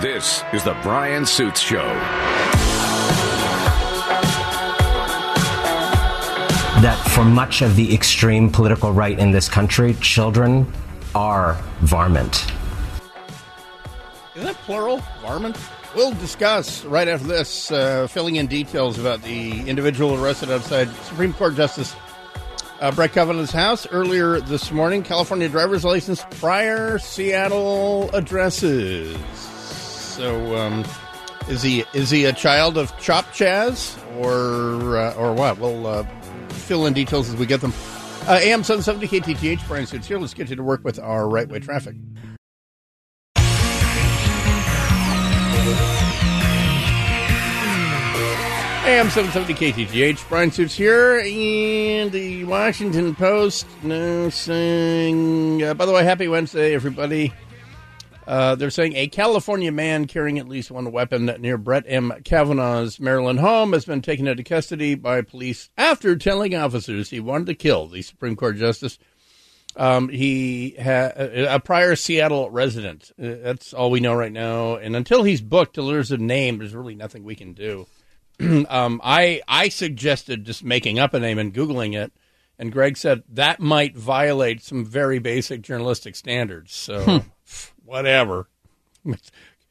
This is the Bryan Suits Show. That for much of the extreme political right in this country, children are varmint. Is that plural? Varmint? We'll discuss right after this, uh, filling in details about the individual arrested outside Supreme Court Justice uh, Brett Kavanaugh's house earlier this morning. California driver's license, prior Seattle addresses. So, um, is he is he a child of Chop Chaz or uh, or what? We'll uh, fill in details as we get them. Uh, AM 770 KTTH, Bryan Suits here. Let's get you to work with our right way traffic. AM 770 KTTH, Bryan Suits here, and the Washington Post now saying, uh, by the way, happy Wednesday, everybody. Uh, they're saying a California man carrying at least one weapon near Brett M. Kavanaugh's Maryland home has been taken into custody by police after telling officers he wanted to kill the Supreme Court justice. Um, he had a prior Seattle resident. Uh, that's all we know right now. And until he's booked, till there's a name, there's really nothing we can do. um, I I suggested just making up a name and googling it, and Greg said that might violate some very basic journalistic standards. So whatever.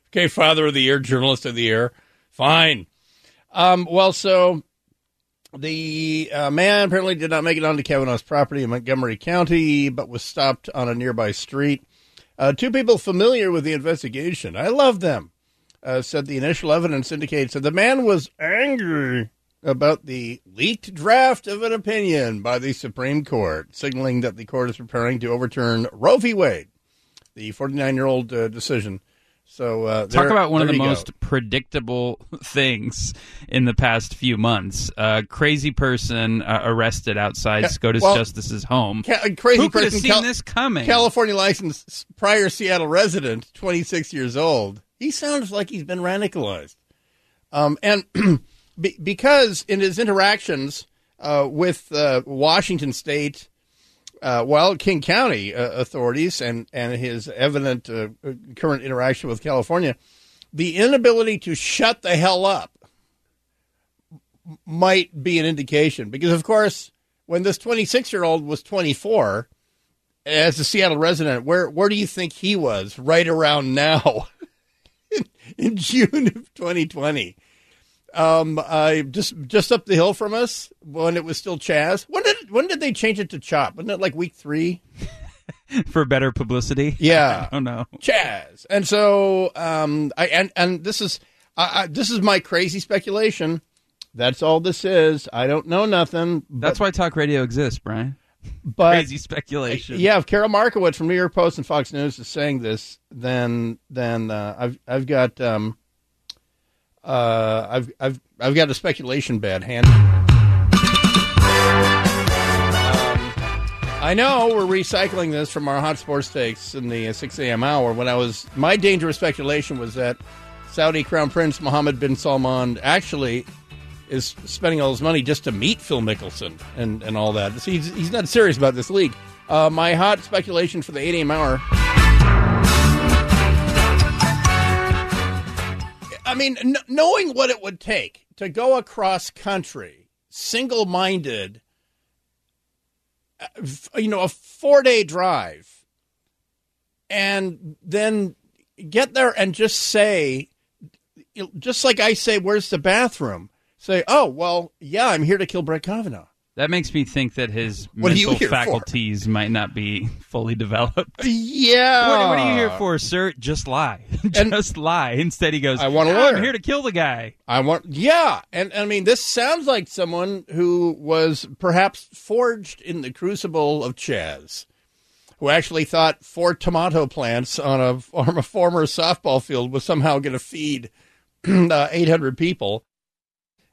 okay, Father of the Year, Journalist of the Year, fine. Um, well, so the uh, man apparently did not make it onto Kavanaugh's property in Montgomery County, but was stopped on a nearby street. Uh, two people familiar with the investigation, I love them, uh, said the initial evidence indicates that the man was angry about the leaked draft of an opinion by the Supreme Court, signaling that the court is preparing to overturn Roe v. Wade, the 49 year old uh, decision. So uh, Talk there- about one of the you go. most predictable things in the past few months. A crazy person uh, arrested outside Ca- SCOTUS well, Justice's home. Ca- crazy Who could have person, seen Cal- this coming? California licensed prior Seattle resident, 26 years old. He sounds like he's been radicalized. Um, and be, because in his interactions uh, with uh, Washington State, uh, King County uh, authorities, and, and his evident uh, current interaction with California, the inability to shut the hell up might be an indication. Because, of course, when this 26 year old was 24, as a Seattle resident, where where do you think he was right around now in, in June of 2020? Um, uh, just just up the hill from us when it was still Chaz. When did when did they change it to Chop? Wasn't it like week three? for better publicity. Yeah. I don't know. Chaz. And so, um, I and and this is I, I, this is my crazy speculation. That's all this is. I don't know nothing. But, That's why talk radio exists, Bryan. but Crazy speculation. Yeah, if Carol Markowitz from New York Post and Fox News is saying this, then then uh, I've I've got um, uh, I've I've I've got a speculation bed hand. Um, I know we're recycling this from our hot sports takes in the uh, 6 a.m. hour. When I was my dangerous speculation was that Saudi Crown Prince Mohammed bin Salman actually is spending all his money just to meet Phil Mickelson and, and all that. So he's, he's not serious about this league. Uh, my hot speculation for the 8 a.m. hour. I mean, kn- knowing what it would take to go across country, single minded, uh, you know, a four day drive, and then get there and just say, just like I say, where's the bathroom? Say, oh, well, yeah, I'm here to kill Brett Kavanaugh. That makes me think that his What mental here for? faculties might not be fully developed. Yeah. What, what are you here for, sir? Just lie. Just lie. Instead, he goes, I want to "Ah, I'm here to kill the guy. I want, yeah, and I mean, this sounds like someone who was perhaps forged in the crucible of Chaz, who actually thought four tomato plants on a on a former softball field was somehow going to feed uh, 800 people.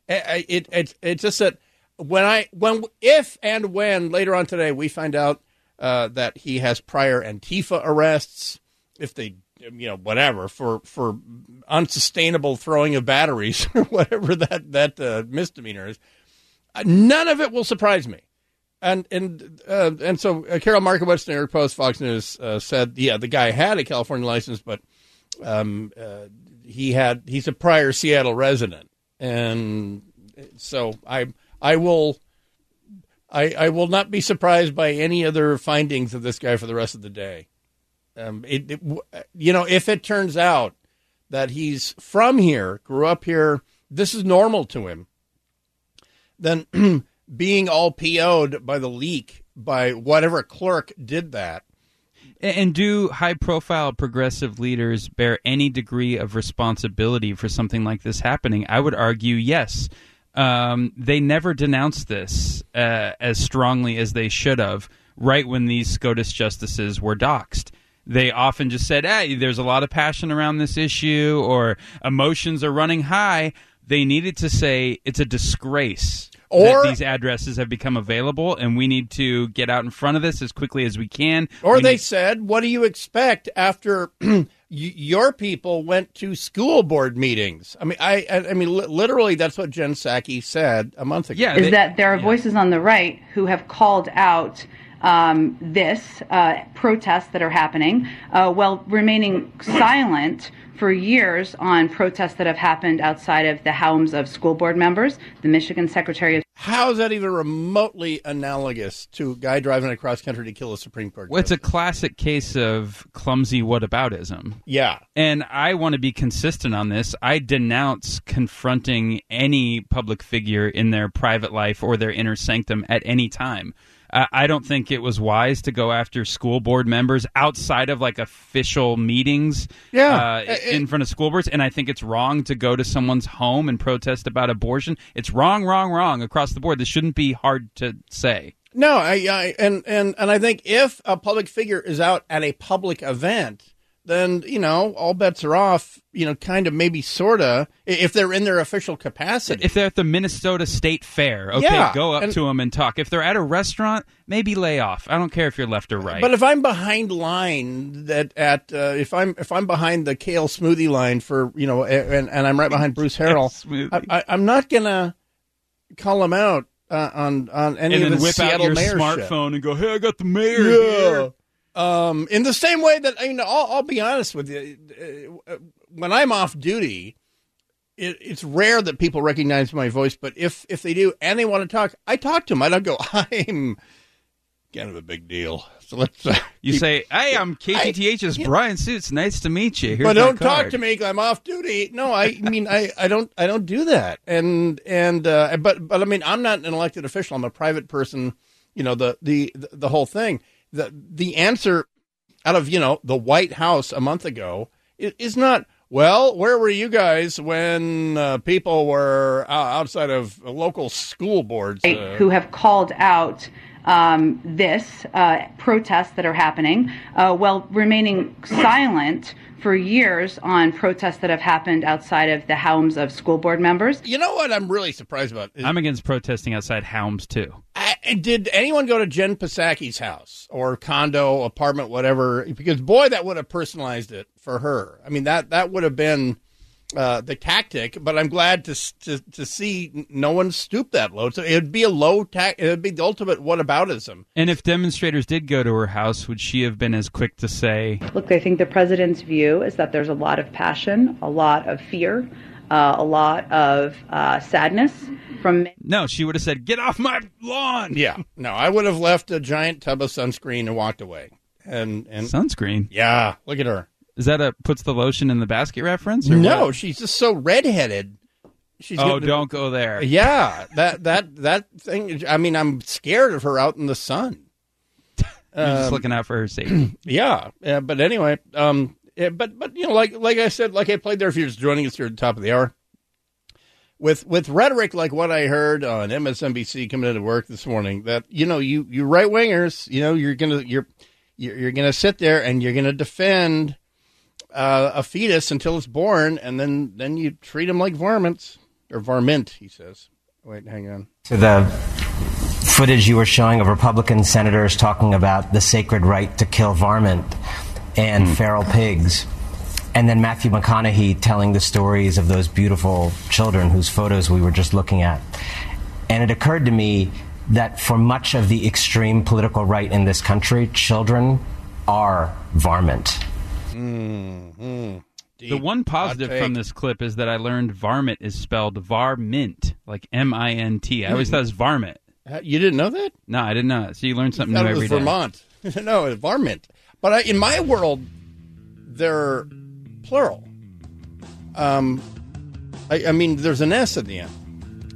I- I- It, it it's just that when I when if and when later on today we find out uh, that he has prior Antifa arrests, if they you know whatever for for unsustainable throwing of batteries or whatever that that uh, misdemeanor is, uh, none of it will surprise me. And and uh, and so uh, Carol Markowitz, New York Post, Fox News uh, said, yeah, the guy had a California license, but um, he had he's a prior Seattle resident, and so I I will I I will not be surprised by any other findings of this guy for the rest of the day. Um, it, it you know if it turns out that he's from here, grew up here, this is normal to him, then being all PO'd by the leak by whatever clerk did that and do high profile progressive leaders bear any degree of responsibility for something like this happening? I would argue yes. Um, they never denounced this uh, as strongly as they should have right when these SCOTUS justices were doxxed. They often just said, hey, there's a lot of passion around this issue or emotions are running high. They needed to say it's a disgrace or that these addresses have become available, and we need to get out in front of this as quickly as we can. Or we they need- said, "What do you expect after your people went to school board meetings?" I mean, I, I, I mean, li- literally, that's what Jen Psaki said a month ago. Yeah, is they- that there are voices on the right who have called out um, this uh, protests that are happening uh, while remaining silent for years on protests that have happened outside of the homes of school board members. The Michigan Secretary of How is that even remotely analogous to a guy driving across country to kill a Supreme Court? Well, it's a classic case of clumsy whataboutism. yeah. And I want to be consistent on this. I denounce confronting any public figure in their private life or their inner sanctum at any time. Uh, I don't think it was wise to go after school board members outside of like official meetings Yeah. uh, It- in front of school boards. And I think it's wrong to go to someone's home and protest about abortion. It's wrong, wrong, wrong across the board. This shouldn't be hard to say. No, I, I and and and I think if a public figure is out at a public event, then you know all bets are off. You know, kind of maybe sorta if they're in their official capacity. If they're at the Minnesota State Fair, okay, Yeah, go up and- to them and talk. If they're at a restaurant, maybe lay off. I don't care if you're left or right. But if I'm behind line that at uh, if I'm if I'm behind the kale smoothie line for you know and, and I'm right behind Bruce Harrell. I, I, I'm not gonna call him out uh, on on any and of then his whip out Seattle your smartphone and go, "Hey, I got the mayor Yeah. here." Um, in the same way that I mean, I'll, I'll be honest with you. uh, When I'm off duty, it, it's rare that people recognize my voice. But if if they do and they want to talk, I talk to them. I don't go. I'm kind of a big deal. So let's. Uh, You keep- say, "Hey, I'm KTTH's Bryan Suits. Nice to meet you." Here's but don't talk to me. I'm off duty. No, I mean I, I don't I don't do that. And and uh, but but I mean I'm not an elected official. I'm a private person. You know the the the whole thing. The the answer out of you know the White House a month ago is not. Well, where were you guys when uh, people were uh, outside of local school boards? Uh, who have called out um, this uh, protests that are happening uh, while remaining silent for years on protests that have happened outside of the homes of school board members. you know what I'm really surprised about? I'm against protesting outside homes too. I, did anyone go to Jen Psaki's house or condo, apartment, whatever? Because boy, that would have personalized it for her. I mean that that would have been uh, the tactic. But I'm glad to to to see no one stoop that low. So it'd be a low tac. It'd be the ultimate whataboutism. And if demonstrators did go to her house, would she have been as quick to say, Look, I think the president's view is that there's a lot of passion, a lot of fear, uh, a lot of uh, sadness from "No"? She would have said, "Get off my lawn." Yeah, no, I would have left a giant tub of sunscreen and walked away. And and Sunscreen. yeah, look at her. Is that a puts the lotion in the basket reference? No, what? she's just so redheaded. She's Oh, don't go there. Yeah, that that that thing. I mean, I'm scared of her out in the sun. You're just Um, looking out for her safety. Yeah, yeah but anyway, um, yeah, but but you know, like like I said, like I played there. If you're just joining us here at the top of the hour, with with rhetoric like what I heard on MSNBC coming into work this morning, that you know, you you right wingers, you know, you're gonna you're you're, you're gonna sit there and you're gonna defend uh, a fetus until it's born, and then then you treat them like varmints or varmint. He says. Wait, hang on. to the footage you were showing of Republican senators talking about the sacred right to kill varmint and feral pigs. And then Matthew McConaughey telling the stories of those beautiful children whose photos we were just looking at. And it occurred to me that for much of the extreme political right in this country, children are varmint. Deep. The one positive from this clip is that I learned varmint is spelled varmint, like M I N T. I always thought it was varmint. Uh, You didn't know that? No, I didn't. So you learn something thought new it every was day. Vermont. no, it's varmint. But I, in my world, they're plural. Um, I, I mean, there's an S at the end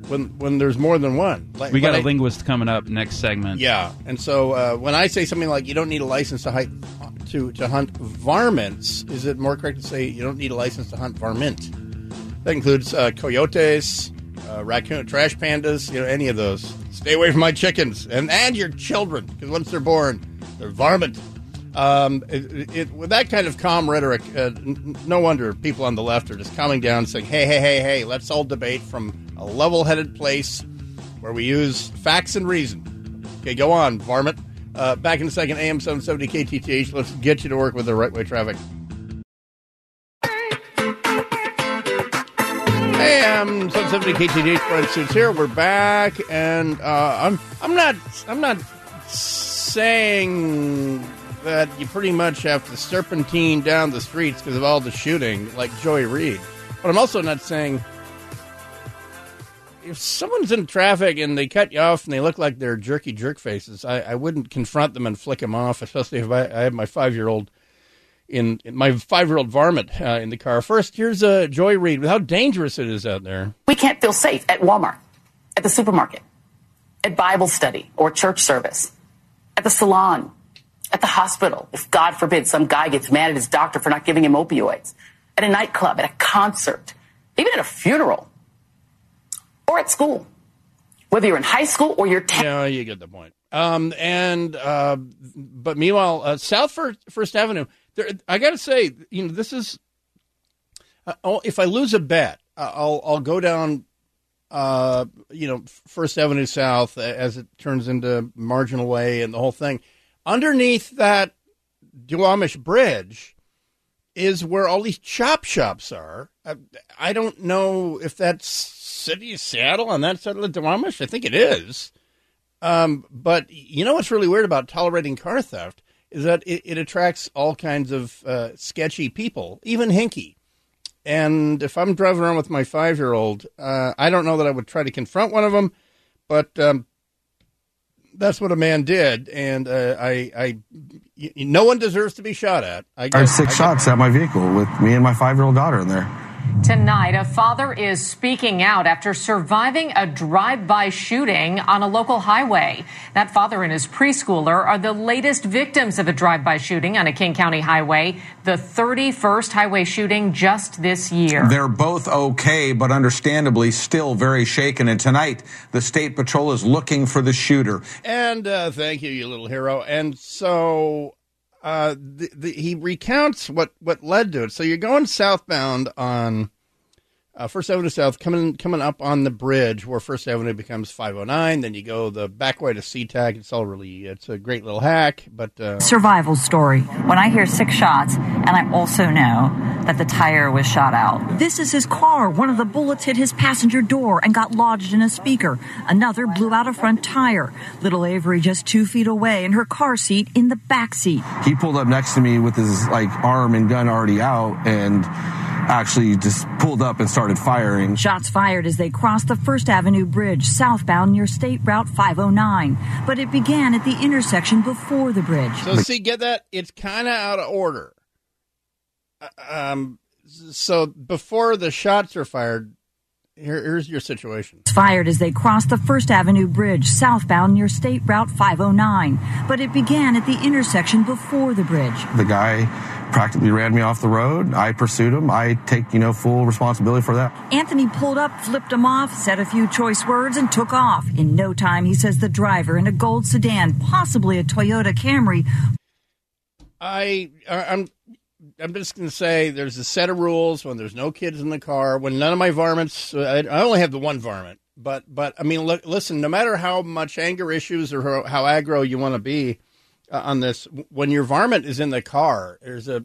when when there's more than one. Like, We got when a I- linguist coming up next segment. Yeah, and so uh, when I say something like you don't need a license to hunt to to hunt varmints, is it more correct to say you don't need a license to hunt varmint? That includes uh, coyotes, uh, raccoon, trash pandas, you know, any of those. Stay away from my chickens and and your children because once they're born, they're varmint. Um, it, it, with that kind of calm rhetoric, uh, n- no wonder people on the left are just calming down, saying, "Hey, hey, hey, hey, let's all debate from a level-headed place where we use facts and reason." Okay, go on, varmint. Uh, back in a second, AM 770 KTTH. Let's get you to work with the right way traffic. AM 770 KTTH. Bryan Suits here. We're back, and uh, I'm I'm not I'm not saying that you pretty much have to serpentine down the streets because of all the shooting, like Joy Reid. But I'm also not saying if someone's in traffic and they cut you off and they look like they're jerky jerk faces, I, I wouldn't confront them and flick them off, especially if I, I have my five year old in, in my five year old varmint uh, in the car. First, here's uh, Joy Reid with how dangerous it is out there. We can't feel safe at Walmart, at the supermarket, at Bible study or church service, at the salon, at the hospital. If God forbid some guy gets mad at his doctor for not giving him opioids, at a nightclub, at a concert, even at a funeral, or at school. Whether you're in high school or you're 10. Yeah, you get the point. Um, and uh, but meanwhile, uh, South First, First Avenue. There, I got to say, you know, this is. Uh, if I lose a bet, I'll I'll go down, uh, you know, First Avenue South as it turns into Marginal Way and the whole thing. Underneath that Duwamish Bridge is where all these chop shops are. I, I don't know if that's city of Seattle on that side of the Duwamish. I think it is. Um, but you know what's really weird about tolerating car theft is that it, it attracts all kinds of uh, sketchy people, even hinky. And if I'm driving around with my five year old, uh, I don't know that I would try to confront one of them, but um, that's what a man did, and uh, I, I, y- no one deserves to be shot at. I, I had six I shots at my vehicle with me and my five year old daughter in there. Tonight, a father is speaking out after surviving a drive-by shooting on a local highway. That father and his preschooler are the latest victims of a drive-by shooting on a King County highway, the 31st highway shooting just this year. They're both okay, but understandably still very shaken. And tonight, the State Patrol is looking for the shooter. And uh, thank you, you little hero. And so uh, the, the, he recounts what, what led to it. So you're going southbound on uh, First Avenue South, coming coming up on the bridge where First Avenue becomes 509. Then you go the back way to SeaTac. It's all really it's a great little hack, but uh, survival story. When I hear six shots, and I also know that the tire was shot out. This is his car. One of the bullets hit his passenger door and got lodged in a speaker. Another blew out a front tire. Little Avery just two feet away in her car seat in the back seat. He pulled up next to me with his like arm and gun already out and actually just pulled up and started firing. Shots fired as they crossed the First Avenue Bridge southbound near State Route 509. But it began at the intersection before the bridge. so see, get that? It's kind of out of order. Uh, Um, so before the shots are fired, here, here's your situation. fired as they crossed the First Avenue Bridge southbound near State Route 509. But it began at the intersection before the bridge. The guy practically ran me off the road. I pursued him. I take, you know, full responsibility for that. Anthony pulled up, flipped him off, said a few choice words, and took off. In no time, he says the driver in a gold sedan, possibly a Toyota Camry, I I- I'm I'm just going to say there's a set of rules when there's no kids in the car. When none of my varmints, I, I only have the one varmint. But but I mean, look, listen. No matter how much anger issues or how, how aggro you want to be Uh, on this, when your varmint is in the car, there's a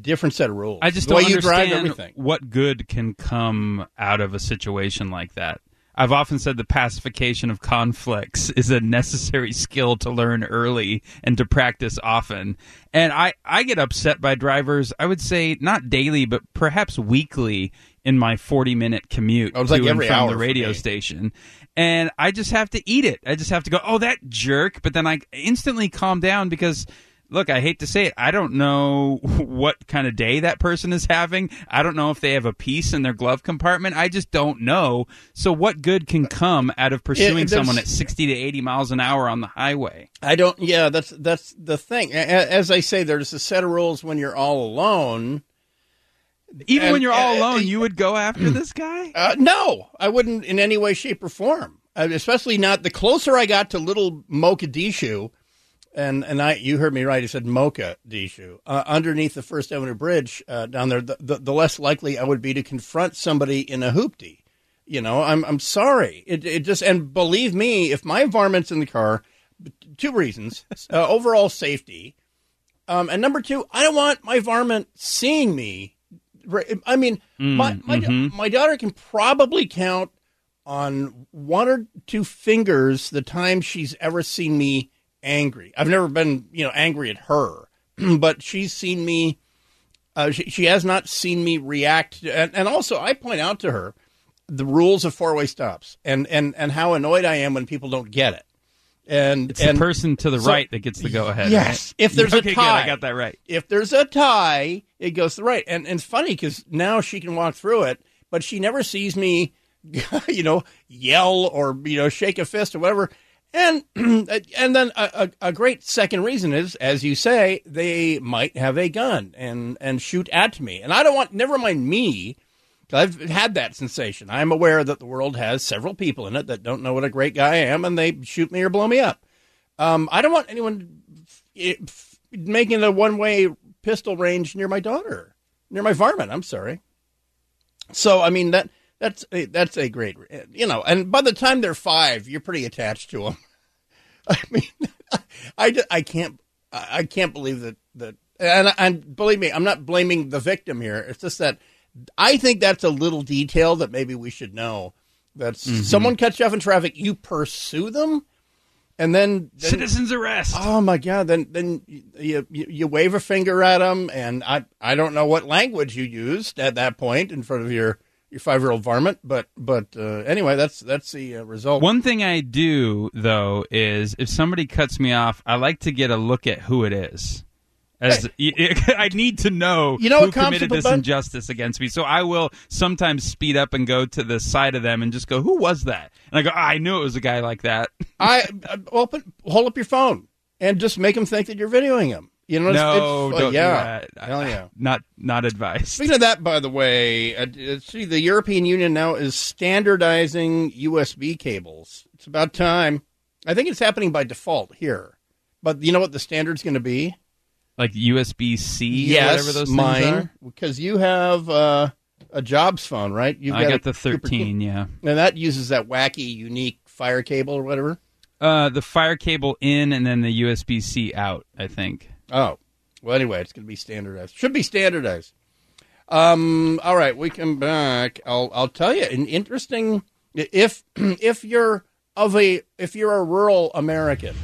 different set of rules. I just the don't way you drive understand everything. what good can come out of a situation like that. I've often said the pacification of conflicts is a necessary skill to learn early and to practice often. And I, I get upset by drivers, I would say not daily, but perhaps weekly in my 40 minute commute Oh, to like and from the radio station. And I just have to eat it. I just have to go, oh, that jerk. But then I instantly calm down because look, I hate to say it, I don't know what kind of day that person is having. I don't know if they have a piece in their glove compartment. I just don't know. So, what good can come out of pursuing someone at 60 to 80 miles an hour on the highway? I don't. Yeah, that's that's the thing. As I say, there's a set of rules when you're all alone. Even And- when you're all uh, alone, you would go after this guy? Uh, no, I wouldn't in any way, shape, or form. Uh, especially not the closer I got to little Mogadishu, and and I you heard me right. He said Mogadishu uh, underneath the First Avenue Bridge uh, down there. The, the, the less likely I would be to confront somebody in a hoopty. You know, I'm I'm sorry. It it just and believe me, if my varmint's in the car, two reasons: uh, overall safety, um, and number two, I don't want my varmint seeing me. Right, I mean, my my, my daughter can probably count on one or two fingers the time she's ever seen me angry. I've never been, you know, angry at her, but she's seen me. Uh, she, she has not seen me react, and, and also I point out to her the rules of four way stops and, and and how annoyed I am when people don't get it. And It's and the person to the so- right that gets the go ahead. Yes, right? if there's okay, a good, I got that right. If there's a tie, it goes to the right, and, and it's funny because now she can walk through it, but she never sees me, you know, yell or you know shake a fist or whatever. And and then a, a, a great second reason is, as you say, they might have a gun and and shoot at me, and I don't want. Never mind me. I've had that sensation. I'm aware that the world has several people in it that don't know what a great guy I am, and they shoot me or blow me up. Um, I don't want anyone f- f- making a one-way pistol range near my daughter, near my varmint. I'm sorry. So I mean that that's a, that's a great you know. And by the time they're five, you're pretty attached to them. I mean, I, I can't I can't believe that that and and believe me, I'm not blaming the victim here. It's just that I think that's a little detail that maybe we should know. That someone cuts you off in traffic, you pursue them, and then, then Citizens arrest. Oh my God! Then then you, you you wave a finger at them, and I I don't know what language you used at that point in front of your your five year old varmint, but but uh, anyway, that's that's the uh, result. One thing I do though is if somebody cuts me off, I like to get a look at who it is. As I need to know, You know who committed this Ben? injustice against me. So I will sometimes speed up and go to the side of them and just go, "Who was that?" And I go, "Ah, "I knew it was a guy like that." I uh, open hold up your phone and just make them think that you're videoing them. You know, it's, no, it's, don't yeah, do that. hell yeah. Not not advice. Speaking of that, by the way, uh, uh, see, the European Union now is standardizing USB cables. It's about time. I think it's happening by default here. But you know what the standard's going to be? Like USB C yes, or whatever those mine, things are. Because you have uh, a Jobs phone, right? You've I got a the 13, yeah. And that uses that wacky, unique fire cable or whatever. Uh, the fire cable in and then the USB C out. I think. Oh, well, anyway, it's going to be standardized. Should be standardized. Um, all right, we come back. I'll I'll tell you an interesting. If if you're of a if you're a rural American,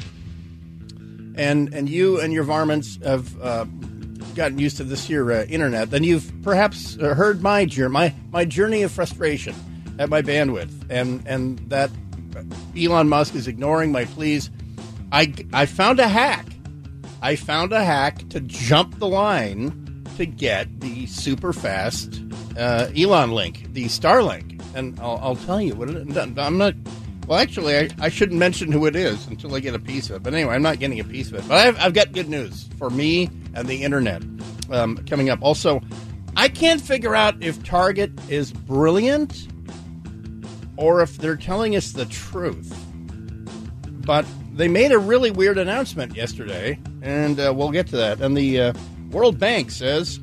and and you and your varmints have uh, gotten used to this here uh, internet, then you've perhaps uh, heard my journey my my journey of frustration at my bandwidth, and and that Elon Musk is ignoring my pleas. I I found a hack. I found a hack to jump the line to get the super fast uh, Elon link, the Starlink, and I'll, I'll tell you what it, I'm not. Well, actually, I, I shouldn't mention who it is until I get a piece of it. But anyway, I'm not getting a piece of it. But I've, I've got good news for me and the internet um, coming up. Also, I can't figure out if Target is brilliant or if they're telling us the truth. But they made a really weird announcement yesterday, and uh, we'll get to that. And the uh, World Bank says,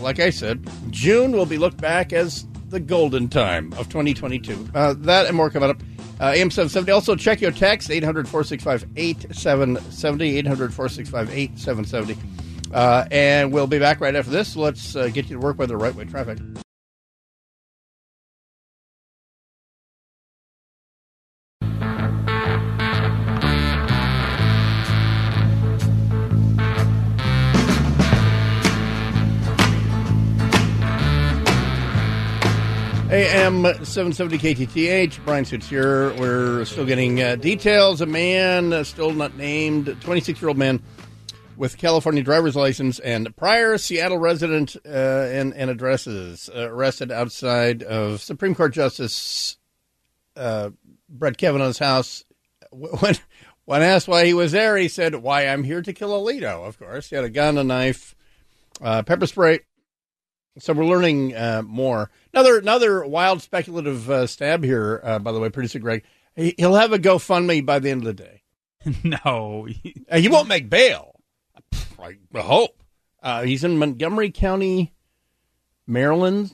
like I said, June will be looked back as the golden time of 2022. Uh, that and more coming up. Uh, AM 770. Also, check your text 800 465 8770. 800 465 8770. Uh, and we'll be back right after this. Let's uh, get you to work with the right way traffic. AM 770 KTTH. Bryan Suits here. We're still getting uh, details. A man, uh, still not named, 26 year old man with California driver's license and prior Seattle resident uh, and, and addresses, uh, arrested outside of Supreme Court Justice uh, Brett Kavanaugh's house. When, when asked why he was there, he said, Why, I'm here to kill Alito, of course. He had a gun, a knife, uh, pepper spray. So we're learning uh, more. Another another wild speculative uh, stab here, uh, by the way, producer Greg. He, he'll have a GoFundMe by the end of the day. no, Uh, he won't make bail. I hope. Uh, he's in Montgomery County, Maryland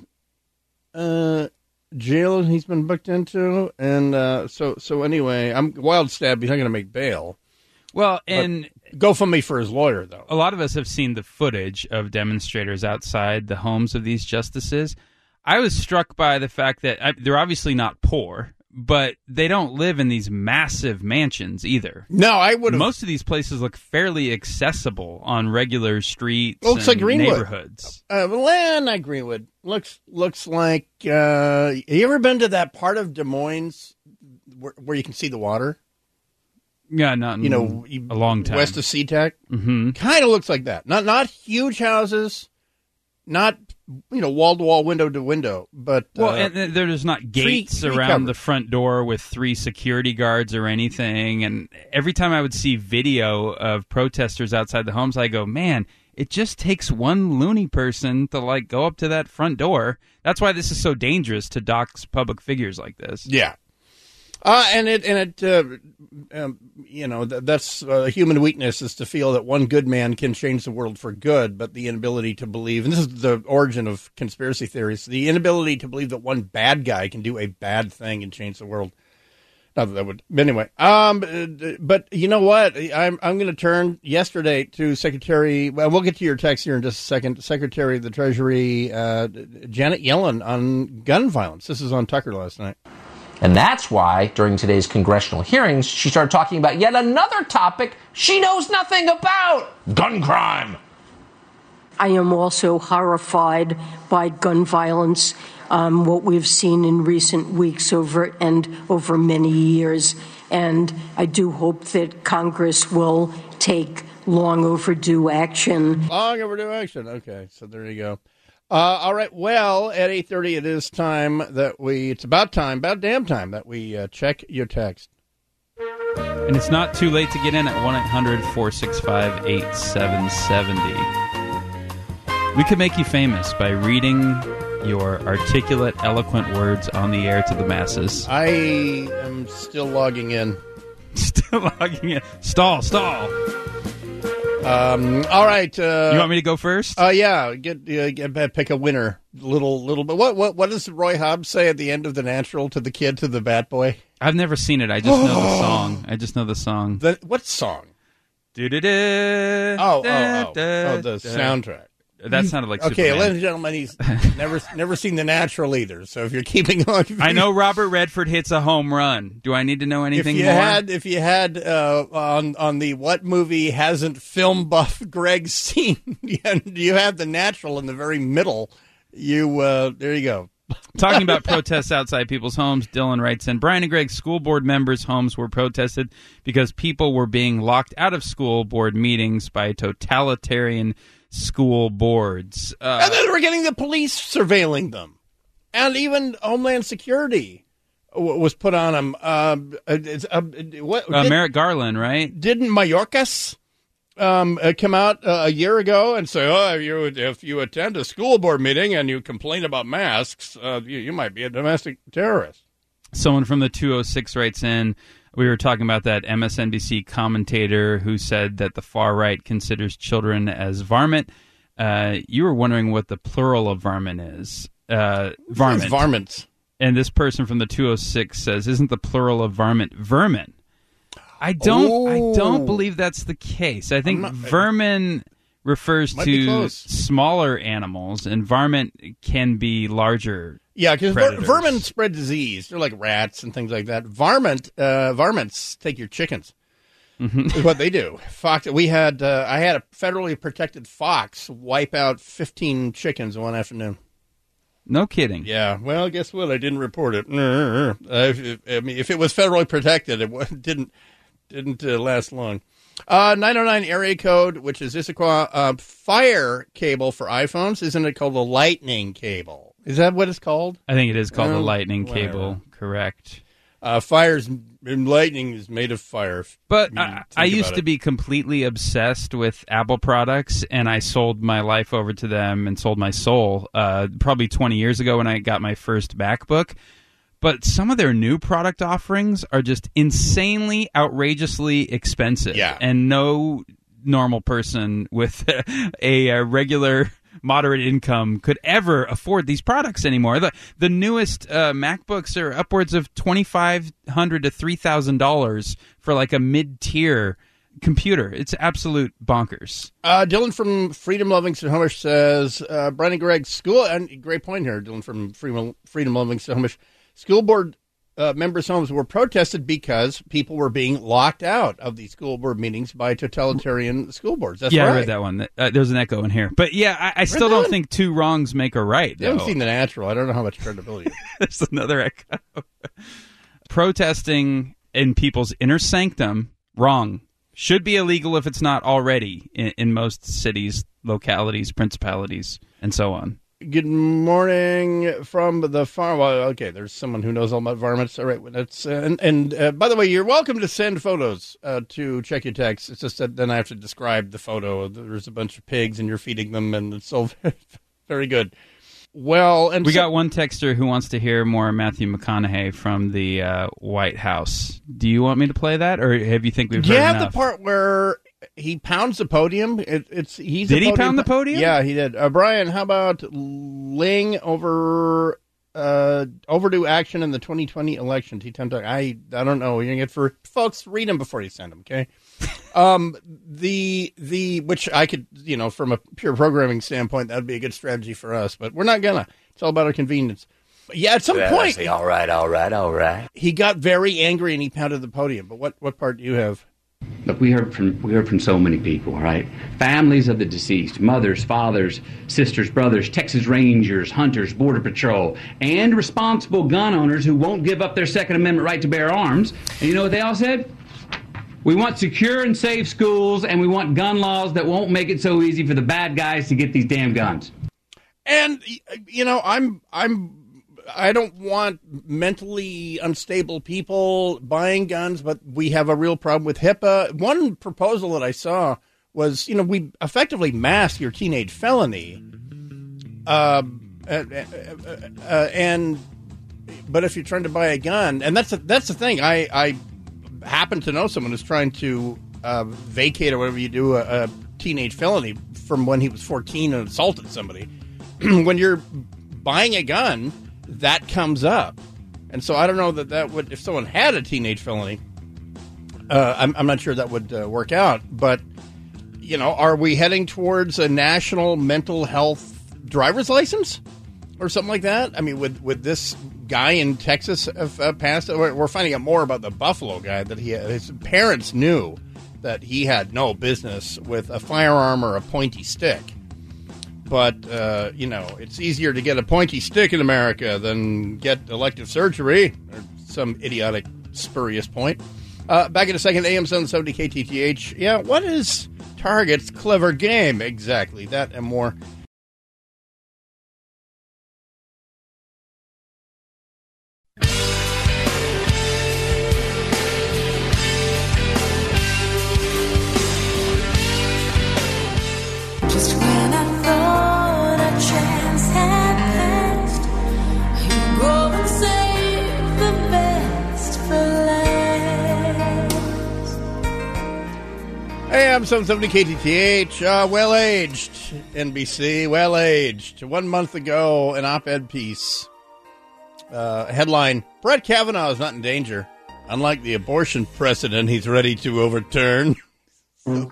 uh, jail. He's been booked into, and uh, so so anyway, I'm wild stab. He's not going to make bail. Well, and GoFundMe for his lawyer though. a lot of us have seen the footage of demonstrators outside the homes of these justices. I was struck by the fact that I, they're obviously not poor, but they don't live in these massive mansions either. No, I would. Most of these places look fairly accessible on regular streets. Looks and like Greenwood. neighborhoods. Uh, well, not Greenwood. Looks looks like. Uh, you ever been to that part of Des Moines where, where you can see the water? Yeah, not in You know, a long time. west of SeaTac. hmm Kind of looks like that. Not not huge houses, not you know wall to wall, window to window, but Well, uh, and there's not gates tree around covered. the front door with three security guards or anything. And every time I would see video of protesters outside the homes, I go, man, it just takes one loony person to like go up to that front door. That's why this is so dangerous to dox public figures like this. Yeah. Uh, and it and it uh, um, you know th- that's uh, human weakness is to feel that one good man can change the world for good, but the inability to believe and this is the origin of conspiracy theories: the inability to believe that one bad guy can do a bad thing and change the world. Not that that would, anyway. Um, uh, but you know what? I'm I'm going to turn yesterday to Secretary. Well, we'll get to your text here in just a second. Secretary of the Treasury, uh, Janet Yellen on gun violence. This is on Tucker last night. And that's why, during today's congressional hearings, she started talking about yet another topic she knows nothing about gun crime. I am also horrified by gun violence, um, what we've seen in recent weeks over and over many years. And I do hope that Congress will take long overdue action. Long overdue action. Okay, so there you go. Uh, all right. Well, at eight thirty, it is time that we. It's about time, about damn time that we uh, check your text. And it's not too late to get in at 1 800 465 8770. We could make you famous by reading your articulate, eloquent words on the air to the masses. I am still logging in. Still logging in. Stall, stall. Um, all right. Uh, You want me to go first? Uh, yeah. Get, uh, get pick a winner. Little little bit. What what what does Roy Hobbs say at the end of the natural to the kid to the bat boy? I've never seen it. I just know the song. I just know the song. The what song? Do-do-do, Oh, oh, oh, da, oh, the da. soundtrack. That sounded like okay, Superman. ladies and gentlemen, he's never never seen the natural either. So if you're keeping on, I know Robert Redford hits a home run. Do I need to know anything? if you more? had if you had uh, on on the what movie hasn't film buff Greg seen, and you have the natural in the very middle. You uh, there you go. Talking about protests outside people's homes, Dylan writes in Bryan and Greg's school board members' homes were protested because people were being locked out of school board meetings by totalitarian school boards. Uh, and then we're getting the police surveilling them, and even Homeland Security w- was put on them. Uh, uh, what uh, did- Merrick Garland, right? didn't Mayorkas um, uh, come out uh, a year ago and say, "Oh, if you if you attend a school board meeting and you complain about masks, uh, you, you might be a domestic terrorist." Someone from the 206 writes in. We were talking about that MSNBC commentator who said that the far right considers children as varmint. Uh, you were wondering what the plural of varmint is. Uh, varmint. Varmints. And this person from the 206 says, "Isn't the plural of varmint vermin?" I don't. I don't Oh. believe that's the case. I think not- vermin refers to smaller animals, and varmint can be larger. Yeah, because predators. vermin spread disease. They're like rats and things like that. Varmint, uh, varmints take your chickens. Mm-hmm. Is what they do. Fox. We had. Uh, I had a federally protected fox wipe out fifteen chickens one afternoon. No kidding. Yeah. Well, guess what? I didn't report it. Uh, if, I mean, if it was federally protected, it didn't didn't uh, last long. Uh, 909 area code, which is Issaquah, uh, fire cable for iPhones. Isn't it called the lightning cable? Is that what it's called? I think it is called the Well, lightning whatever. cable. Correct. Uh, fires and lightning is made of fire. But I mean, I, used to it. be completely obsessed with Apple products, and I sold my life over to them and sold my soul uh, probably 20 years ago when I got my first MacBook. But some of their new product offerings are just insanely, outrageously expensive. Yeah. And no normal person with a, uh regular moderate income could ever afford these products anymore. The the newest uh, MacBooks are upwards of twenty five hundred to three thousand dollars for like a mid tier computer. It's absolute bonkers. Uh, Dylan from Freedom Loving Snohomish says, uh, Bryan and Greg, school, and great point here, Dylan from Freedom, Freedom Loving Snohomish. School board uh, members' homes were protested because people were being locked out of the school board meetings by totalitarian school boards. That's yeah, right. I read that one. Uh, there's an echo in here, but yeah, I, I still don't one? think two wrongs make a right. I haven't seen The Natural. I don't know how much credibility. There's another echo. Protesting in people's inner sanctum, wrong. Should be illegal if it's not already in, in most cities, localities, principalities, and so on. Good morning from the farm. Well, okay, there's someone who knows all about varmints. All right, that's uh, and and uh, by the way, you're welcome to send photos uh, to check your text. It's just that then I have to describe the photo. There's a bunch of pigs and you're feeding them, and it's so very good. Well, and We so- got one texter who wants to hear more Matthew McConaughey from the uh, White House. Do you want me to play that, or have you think we've Do you heard have the part where he pounds the podium? It, it's he's Did a he pound the podium? Yeah, he did. Uh, Bryan, how about Ling over uh, overdue action in the 2020 election? T ten I I don't know. You're gonna get for folks. Read them before you send them. Okay. um the the which I could you know from a pure programming standpoint that would be a good strategy for us, but we're not gonna. It's all about our convenience. But yeah, at some Well, I point say, all right, all right, all right. he got very angry and he pounded the podium. But what what part do you have? Look, we heard from we heard from so many people, right? Families of the deceased, mothers, fathers, sisters, brothers, Texas Rangers, hunters, Border Patrol, and responsible gun owners who won't give up their Second Amendment right to bear arms. And you know what they all said? We want secure and safe schools, and we want gun laws that won't make it so easy for the bad guys to get these damn guns. And you know, I'm I'm I don't want mentally unstable people buying guns, but we have a real problem with HIPAA. One proposal that I saw was, you know, we effectively mask your teenage felony, um, uh, uh, uh, and but if you're trying to buy a gun, and that's the, that's the thing, I I happen to know someone who's trying to uh, vacate or whatever you do a, a teenage felony from when he was 14 and assaulted somebody. when you're buying a gun, that comes up, and so I don't know that that would if someone had a teenage felony. Uh, I'm, I'm not sure that would uh, work out, but you know, are we heading towards a national mental health driver's license or something like that? I mean, with with this guy in Texas have uh, passed, we're finding out more about the Buffalo guy that he his parents knew that he had no business with a firearm or a pointy stick. But uh, you know, it's easier to get a pointy stick in America than get elective surgery or some idiotic spurious point. Uh, back in a second, AM 770 KTTH. Yeah, what is Target's clever game exactly? That and more. AM 770 KTTH. Uh, well aged, NBC. Well aged. One month ago, an op ed piece. Uh, headline Brett Kavanaugh is not in danger. Unlike the abortion precedent he's ready to overturn. So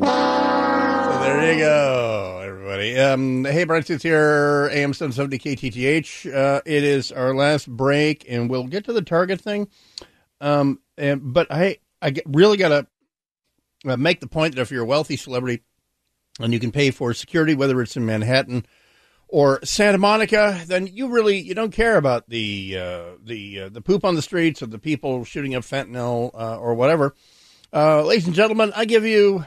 there you go, everybody. Um, hey, Bryan Suits here, AM 770 KTTH. Uh, it is our last break, and we'll get to the Target thing. Um, and, but I, I really got to make the point that if you're a wealthy celebrity and you can pay for security, whether it's in Manhattan or Santa Monica, then you really you don't care about the uh, the uh, the poop on the streets or the people shooting up fentanyl uh, or whatever. Uh, ladies and gentlemen, I give you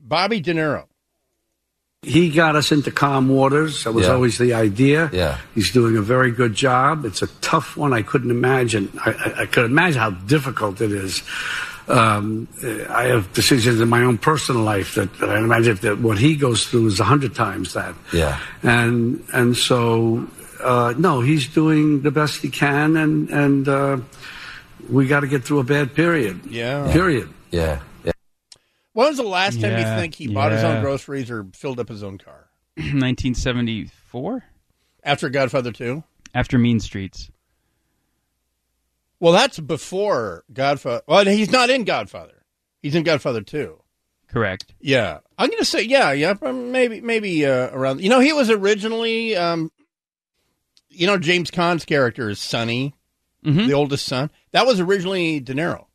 Bobby De Niro. He got us into calm waters. That was Yeah. always the idea. Yeah. He's doing a very good job. It's a tough one. I couldn't imagine. I, I, I could imagine how difficult it is. Um, I have decisions in my own personal life that, that I imagine that what he goes through is a hundred times that. Yeah. And and so uh, no, he's doing the best he can, and and uh, we got to get through a bad period. Yeah. Period. Yeah. yeah. When was the last time you think he bought his own groceries or filled up his own car? 1974 After Godfather 2? after Mean Streets. Well, that's before Godfather. Well, he's not in Godfather. He's in Godfather 2. Correct. Yeah, I'm gonna say yeah, yeah, maybe maybe uh, around. You know, he was originally, um, you know, James Caan's character is Sonny, Mm-hmm. the oldest son. That was originally De Niro,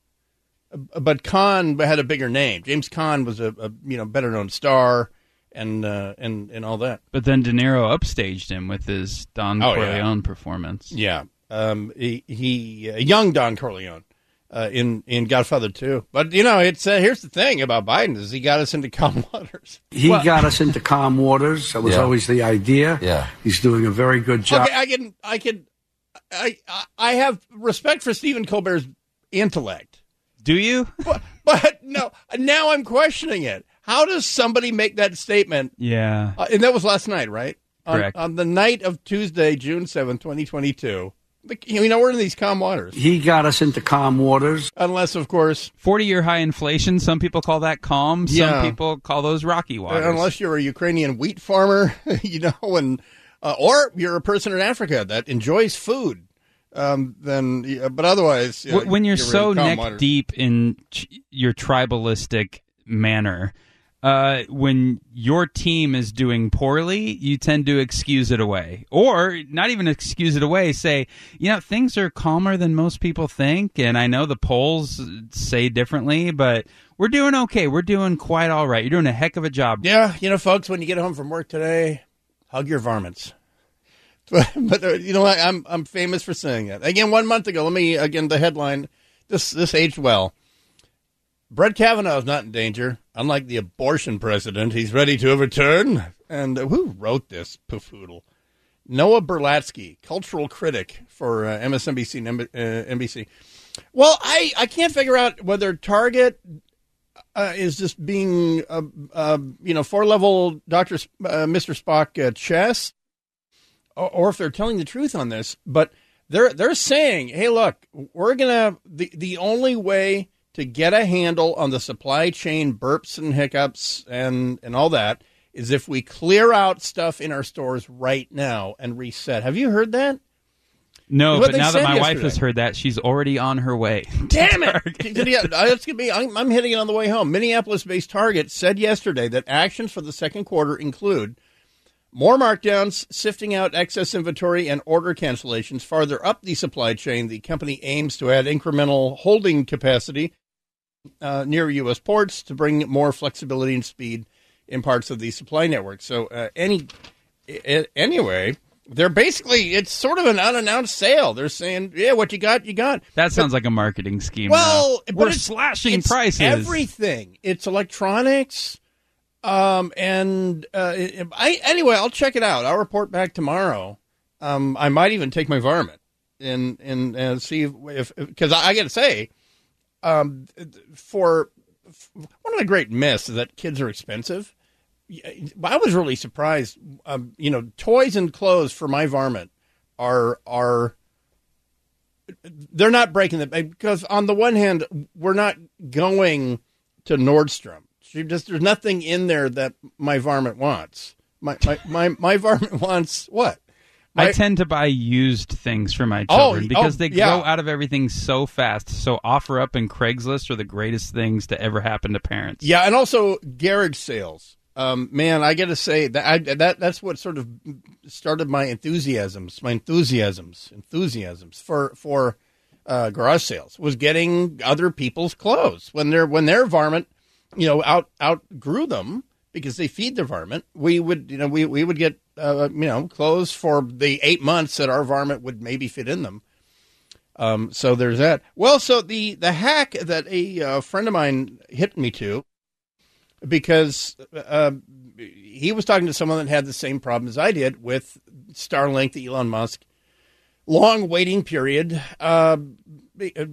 Uh, but Caan had a bigger name. James Caan was a, a you know better known star, and uh, and and all that. But then De Niro upstaged him with his Don Oh, yeah. Corleone performance. Yeah, um, he, he uh, young Don Corleone. Uh, in in Godfather 2. But you know, it's uh, here's the thing about Biden is he got us into calm waters. He got us into calm waters. That was Yeah. always the idea. Yeah. He's doing a very good job. Okay, I can, I can, I, I- I have respect for Stephen Colbert's intellect. Do you? But, but no, now I'm questioning it. How does somebody make that statement? Yeah. Uh, and that was last night, right? On, Correct. on the night of Tuesday, June seventh, 2022. Like, You know, we're in these calm waters. He got us into calm waters. Unless, of course, 40 year high inflation. Some people call that calm. Some Yeah. people call those rocky waters. Uh, unless you're a Ukrainian wheat farmer, you know, and uh, or you're a person in Africa that enjoys food, um, then. yeah, But otherwise, yeah, when you're, in so neck waters. deep in ch- your tribalistic manner, uh, when your team is doing poorly, you tend to excuse it away, or not even excuse it away. Say, you know, things are calmer than most people think, and I know the polls say differently, but we're doing okay. We're doing quite all right. You're doing a heck of a job. Yeah, you know, folks, when you get home from work today, hug your varmints. But, uh, you know what? I'm I'm famous for saying that. Again, one month ago, let me again the headline. This this aged well. Brett Kavanaugh is not in danger. Unlike the abortion president, he's ready to overturn. And who wrote this poofoodle? Noah Berlatsky, cultural critic for uh, MSNBC and uh, NBC. Well, I, I can't figure out whether Target uh, is just being, uh, uh, you know, four level Doctor uh, Mister Spock chess, or, or if they're telling the truth on this. But they're they're saying, hey, look, we're gonna the the only way to get a handle on the supply chain burps and hiccups and and all that is if we clear out stuff in our stores right now and reset. Have you heard that? No, What but now that my wife has heard that, she's already on her way. Damn it! yeah, uh, that's gonna be. I'm, I'm hitting it on the way home. Minneapolis-based Target said yesterday that actions for the second quarter include more markdowns, sifting out excess inventory, and order cancellations. Farther up the supply chain, the company aims to add incremental holding capacity uh, near U.S. ports to bring more flexibility and speed in parts of the supply network. So, uh, any anyway, they're basically it's sort of an unannounced sale. They're saying, "Yeah, what you got, you got." That sounds like a marketing scheme. Well, but we're it's- slashing it's prices. Everything. It's electronics. Um, and uh, I anyway, I'll check it out. I'll report back tomorrow. Um, I might even take my varmint and and, and see if because I, I got to say, um, for one of the great myths is that kids are expensive. I was really surprised. Um, you know, toys and clothes for my varmint are are they're not breaking the because on the one hand we're not going to Nordstrom. She just there's nothing in there that my varmint wants. My my my, my varmint wants what? I tend to buy used things for my Oh, children because oh, they yeah. grow out of everything so fast. So OfferUp and Craigslist are the greatest things to ever happen to parents. Yeah, and also garage sales. Um, man, I got to say that I, that that's what sort of started my enthusiasms, my enthusiasms, enthusiasms for for uh, garage sales was getting other people's clothes when their when their varmint, you know, out outgrew them. Because they feed their varmint. We would, you know, we, we would get, uh, you know, clothes for the eight months that our varmint would maybe fit in them. Um, so there's that. Well, so the, the hack that a uh, friend of mine hit me to, because uh, he was talking to someone that had the same problem as I did with Starlink, the Elon Musk, long waiting period, uh,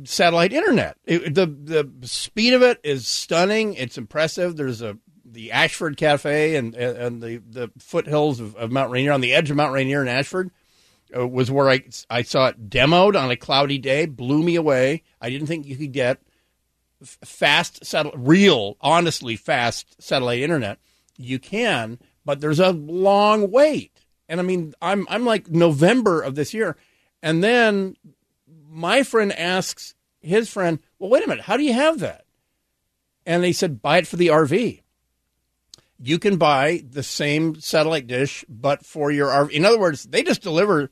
satellite internet. It- the the speed of it is stunning. It's impressive. There's a the Ashford Cafe and and the the foothills of, of Mount Rainier on the edge of Mount Rainier in Ashford uh, was where I I saw it demoed on a cloudy day. Blew me away. I didn't think you could get fast satellite, real, honestly fast satellite internet. You can, but there's a long wait. And I mean, I'm I'm like November of this year, and then my friend asks his friend, "Well, wait a minute, how do you have that?" And they said, "Buy it for the RV." You can buy the same satellite dish, but for your RV. In other words, they just deliver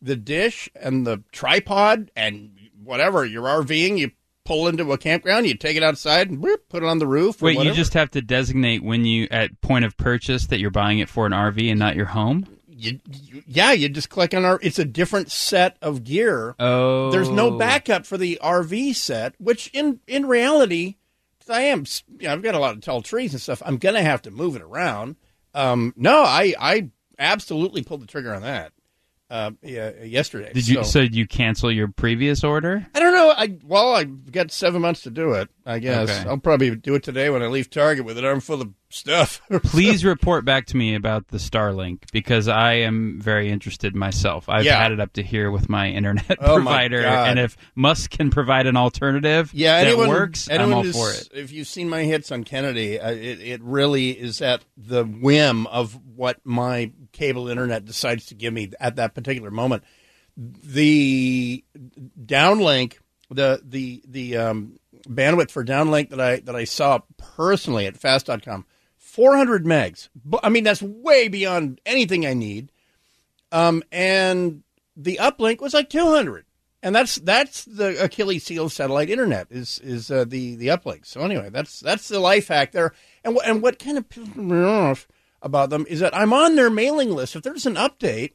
the dish and the tripod and whatever you're RVing. You pull into a campground, you take it outside and whoop, put it on the roof. Wait, you just have to designate when you at point of purchase that you're buying it for an RV and not your home. you, you, yeah, you just click on our. It's a different set of gear. Oh, There's no oh. backup for the RV set, which in in reality, I am, you know, I've got a lot of tall trees and stuff. I'm gonna have to move it around. Um, no, I I absolutely pulled the trigger on that. Uh, yeah, yesterday. Did you? So- So, did you cancel your previous order? I don't know. I well, I've got seven months to do it. I guess Okay. I'll probably do it today when I leave Target with an arm full of stuff. Please report back to me about the Starlink because I am very interested myself. I've Yeah. had it up to here with my internet Oh, provider, God. and if Musk can provide an alternative Yeah, that anyone works, anyone I'm all who's- for it. If you've seen my hits on Kennedy, uh, it, it really is at the whim of what my cable internet decides to give me at that particular moment. The downlink, the the the um, bandwidth for downlink that I that I saw personally at fast.com, 400 megs. I mean, that's way beyond anything I need. Um, and the uplink was like 200 and that's that's the Achilles heel satellite internet is is uh, the the uplink. So anyway, that's that's the life hack there. And and what kind of pisses me off about them is that I'm on their mailing list. If there's an update,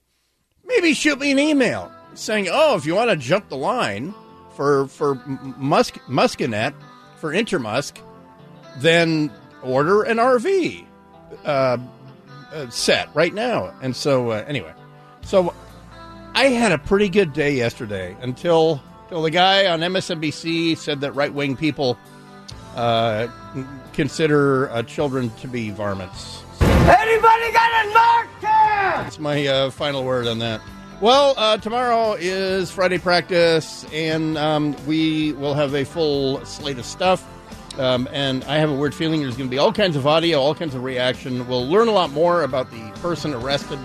maybe shoot me an email saying, "Oh, if you want to jump the line for for Musk Muskinet for Intermusk, then order an RV uh, uh, set right now." And so uh, anyway, so I had a pretty good day yesterday until until the guy on MSNBC said that right wing people uh, consider uh, children to be varmints. Anybody got a down? That's my uh, final word on that. Well, uh, tomorrow is Friday practice, and um, we will have a full slate of stuff. Um, and I have a weird feeling there's going to be all kinds of audio, all kinds of reaction. We'll learn a lot more about the person arrested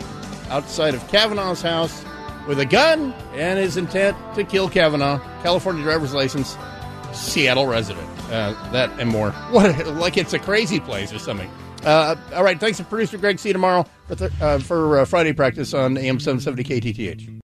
outside of Kavanaugh's house with a gun and his intent to kill Kavanaugh, California driver's license, Seattle resident. Uh, that and more. What like it's a crazy place or something. Uh, all right, thanks to producer Greg. See you tomorrow for th- uh, for uh, Friday practice on AM 770 KTTH.